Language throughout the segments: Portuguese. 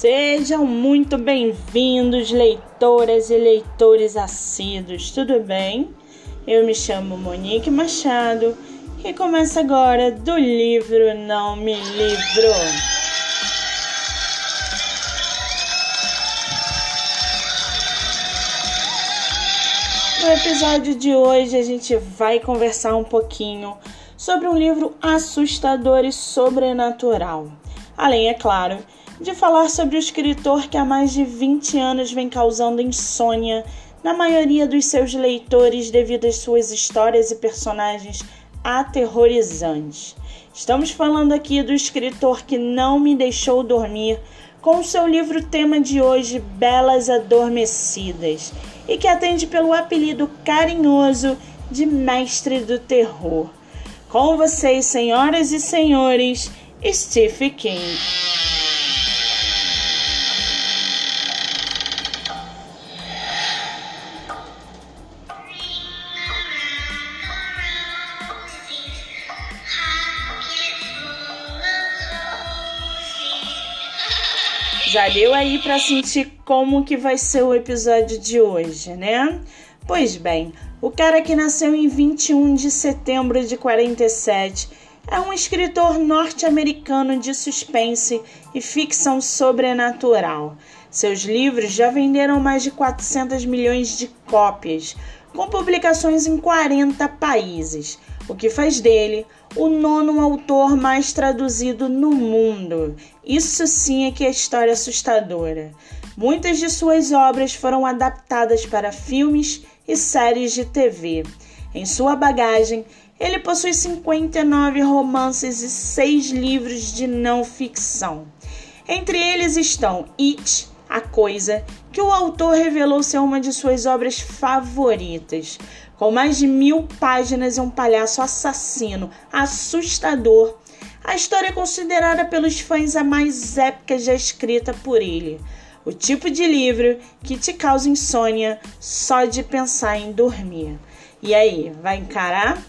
Sejam muito bem-vindos, leitoras e leitores assíduos, tudo bem? Eu me chamo Monique Machado e começa agora do livro Não Me Livro. No episódio de hoje a gente vai conversar um pouquinho sobre um livro assustador e sobrenatural. Além, é claro, falar sobre o escritor que há mais de 20 anos vem causando insônia na maioria dos seus leitores devido às suas histórias e personagens aterrorizantes. Estamos falando aqui do escritor que não me deixou dormir com o seu livro tema de hoje, Belas Adormecidas, e que atende pelo apelido carinhoso de Mestre do Terror. Com vocês, senhoras e senhores, Stephen King. Deu aí para sentir como que vai ser o episódio de hoje, né? Pois bem, o cara que nasceu em 21 de setembro de 47 é um escritor norte-americano de suspense e ficção sobrenatural. Seus livros já venderam mais de 400 milhões de cópias, com publicações em 40 países, o que faz dele o nono autor mais traduzido no mundo. Isso sim é que é história assustadora. Muitas de suas obras foram adaptadas para filmes e séries de TV. Em sua bagagem, ele possui 59 romances e 6 livros de não ficção. Entre eles estão It, A Coisa, que o autor revelou ser uma de suas obras favoritas, com mais de mil páginas e um palhaço assassino assustador. A história é considerada pelos fãs a mais épica já escrita por ele. O tipo de livro que te causa insônia só de pensar em dormir. E aí, vai encarar?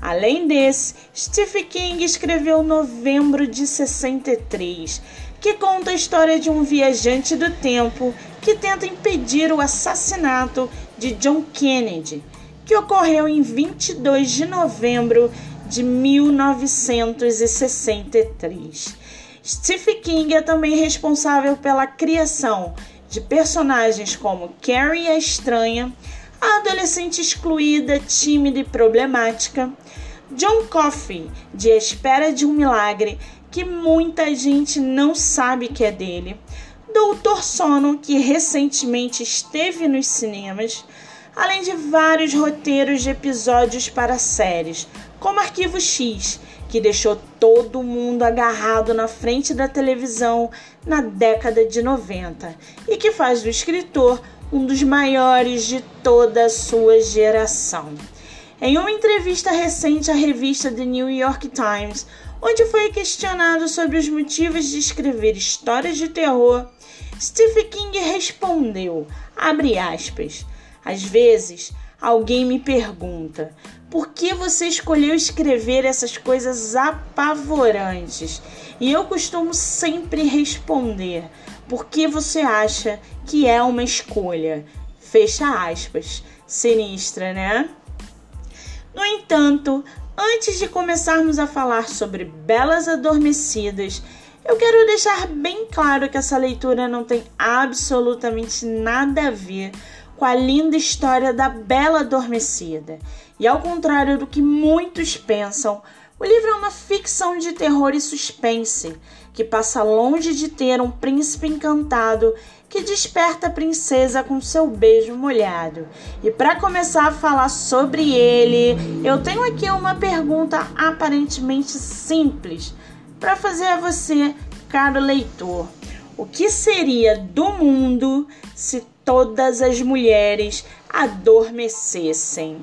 Além desse, Stephen King escreveu Novembro de 63, que conta a história de um viajante do tempo que tenta impedir o assassinato de John Kennedy que ocorreu em 22 de novembro de 1963. Stephen King é também responsável pela criação de personagens como Carrie a Estranha, a adolescente excluída, tímida e problemática, John Coffey, de Espera de um Milagre, que muita gente não sabe que é dele, Doutor Sono, que recentemente esteve nos cinemas, além de vários roteiros de episódios para séries, como Arquivo X, que deixou todo mundo agarrado na frente da televisão na década de 90 e que faz do escritor um dos maiores de toda a sua geração. Em uma entrevista recente à revista The New York Times, onde foi questionado sobre os motivos de escrever histórias de terror, Stephen King respondeu, abre aspas, às vezes, alguém me pergunta: por que você escolheu escrever essas coisas apavorantes? E eu costumo sempre responder: porque você acha que é uma escolha? Fecha aspas. Sinistra, né? No entanto, antes de começarmos a falar sobre Belas Adormecidas, eu quero deixar bem claro que essa leitura não tem absolutamente nada a ver com a linda história da Bela Adormecida. E ao contrário do que muitos pensam, o livro é uma ficção de terror e suspense que passa longe de ter um príncipe encantado que desperta a princesa com seu beijo molhado. E para começar a falar sobre ele, eu tenho aqui uma pergunta aparentemente simples para fazer a você, caro leitor. O que seria do mundo se todas as mulheres adormecessem.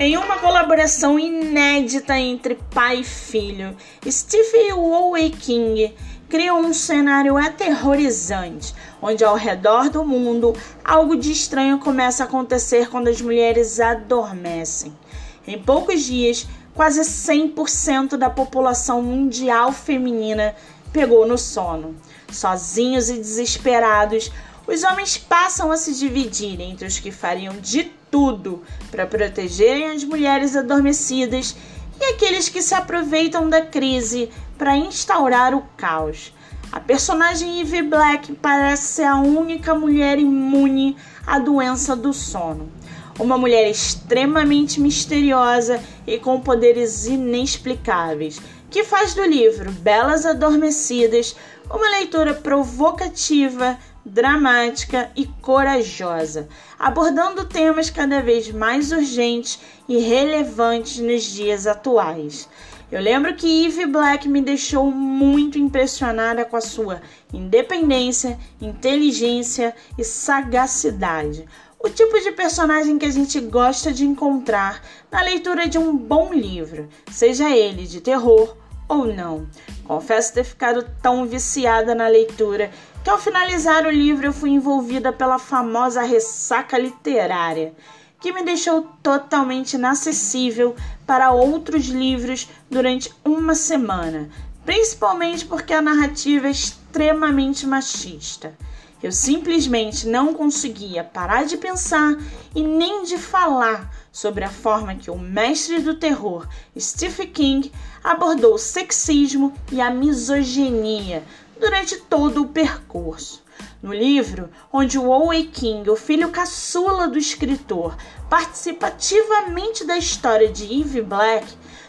Em uma colaboração inédita entre pai e filho, Stephen Wooley King criou um cenário aterrorizante, onde ao redor do mundo algo de estranho começa a acontecer quando as mulheres adormecem. Em poucos dias, quase 100% da população mundial feminina pegou no sono. Sozinhos e desesperados, os homens passam a se dividir entre os que fariam de tudo para protegerem as mulheres adormecidas e aqueles que se aproveitam da crise para instaurar o caos. A personagem Eve Black parece ser a única mulher imune à doença do sono. Uma mulher extremamente misteriosa e com poderes inexplicáveis, que faz do livro Belas Adormecidas uma leitura provocativa, dramática e corajosa, abordando temas cada vez mais urgentes e relevantes nos dias atuais. Eu lembro que Eve Black me deixou muito impressionada com a sua independência, inteligência e sagacidade. O tipo de personagem que a gente gosta de encontrar na leitura de um bom livro, seja ele de terror ou não. Confesso ter ficado tão viciada na leitura que ao finalizar o livro eu fui envolvida pela famosa ressaca literária, que me deixou totalmente inacessível para outros livros durante uma semana, principalmente porque a narrativa é extremamente machista. Eu simplesmente não conseguia parar de pensar e nem de falar sobre a forma que o mestre do terror, Stephen King, abordou o sexismo e a misoginia durante todo o percurso. No livro, onde o Owe King, o filho caçula do escritor, participa ativamente da história de Eve Black,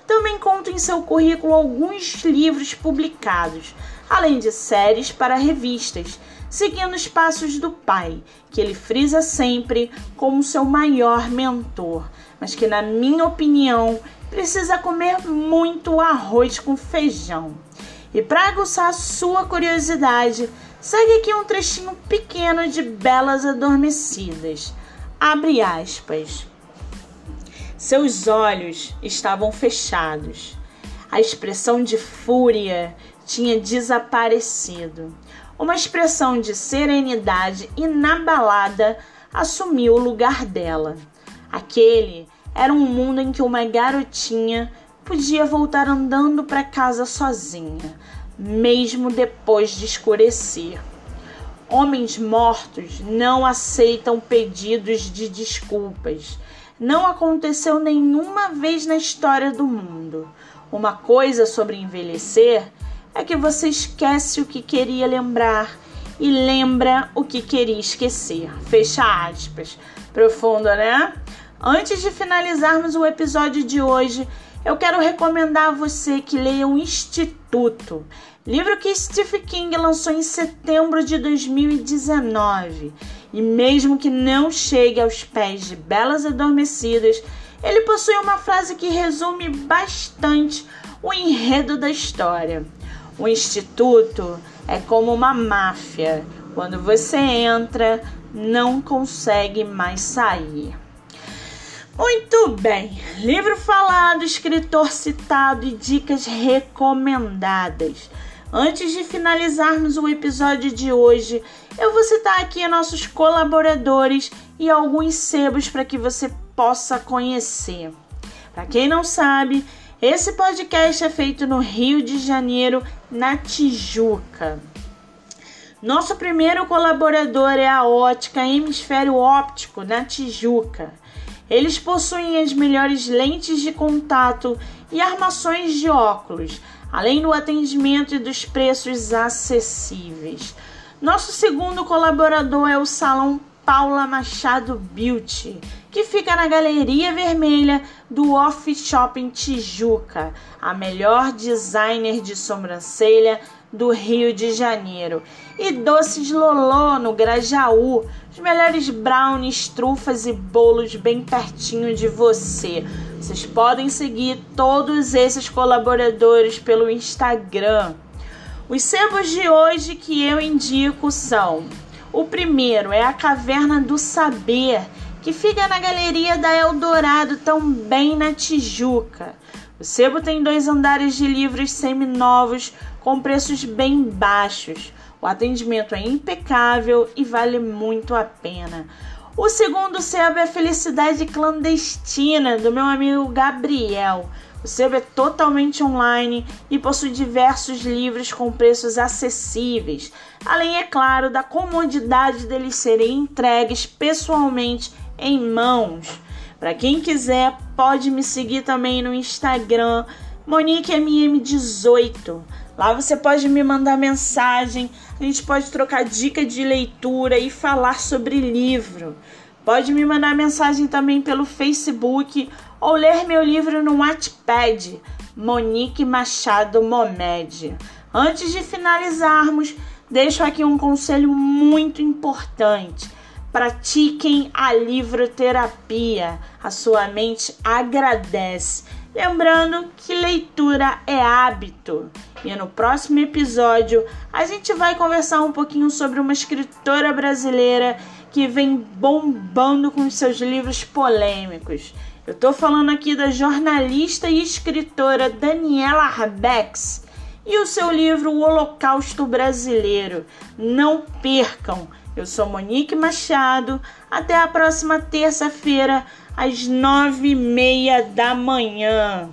também conta em seu currículo alguns livros publicados, além de séries para revistas seguindo os passos do pai, que ele frisa sempre como seu maior mentor, mas que, na minha opinião, precisa comer muito arroz com feijão. E para aguçar sua curiosidade, segue aqui um trechinho pequeno de Belas Adormecidas. Abre aspas. Seus olhos estavam fechados. A expressão de fúria tinha desaparecido. Uma expressão de serenidade inabalada assumiu o lugar dela. Aquele era um mundo em que uma garotinha podia voltar andando para casa sozinha, mesmo depois de escurecer. Homens mortos não aceitam pedidos de desculpas. Não aconteceu nenhuma vez na história do mundo. Uma coisa sobre envelhecer é que você esquece o que queria lembrar e lembra o que queria esquecer. Fecha aspas. Profundo, né? Antes de finalizarmos o episódio de hoje, eu quero recomendar a você que leia o Instituto, livro que Stephen King lançou em setembro de 2019. E mesmo que não chegue aos pés de Belas Adormecidas, ele possui uma frase que resume bastante o enredo da história. O instituto é como uma máfia. Quando você entra, não consegue mais sair. Muito bem, livro falado, escritor citado e dicas recomendadas. Antes de finalizarmos o episódio de hoje, eu vou citar aqui nossos colaboradores e alguns sebos para que você possa conhecer. Para quem não sabe, esse podcast é feito no Rio de Janeiro, na Tijuca. Nosso primeiro colaborador é a Ótica Hemisfério Óptico, na Tijuca. Eles possuem as melhores lentes de contato e armações de óculos, além do atendimento e dos preços acessíveis. Nosso segundo colaborador é o Salão Paula Machado Beauty, que fica na Galeria Vermelha do Off Shopping Tijuca, a melhor designer de sobrancelha do Rio de Janeiro. E Doces Lolô no Grajaú, os melhores brownies, trufas e bolos bem pertinho de você. Vocês podem seguir todos esses colaboradores pelo Instagram. Os sebos de hoje que eu indico são o primeiro é a Caverna do Saber, que fica na Galeria da Eldorado, também na Tijuca. O sebo tem dois andares de livros seminovos com preços bem baixos. O atendimento é impecável e vale muito a pena. O segundo sebo é Felicidade Clandestina, do meu amigo Gabriel. O sebo é totalmente online e possui diversos livros com preços acessíveis, além, é claro, da comodidade deles serem entregues pessoalmente em mãos. Para quem quiser, pode me seguir também no Instagram, MoniqueMM18. Lá você pode me mandar mensagem, a gente pode trocar dica de leitura e falar sobre livro. Pode me mandar mensagem também pelo Facebook ou ler meu livro no Wattpad, Monique Machado Momed. Antes de finalizarmos, deixo aqui um conselho muito importante. Pratiquem a livroterapia. A sua mente agradece. Lembrando que leitura é hábito. E no próximo episódio a gente vai conversar um pouquinho sobre uma escritora brasileira que vem bombando com seus livros polêmicos. Eu tô falando aqui da jornalista e escritora Daniela Arbex e o seu livro O Holocausto Brasileiro. Não percam! Eu sou Monique Machado. Até a próxima terça-feira, às nove e meia da manhã.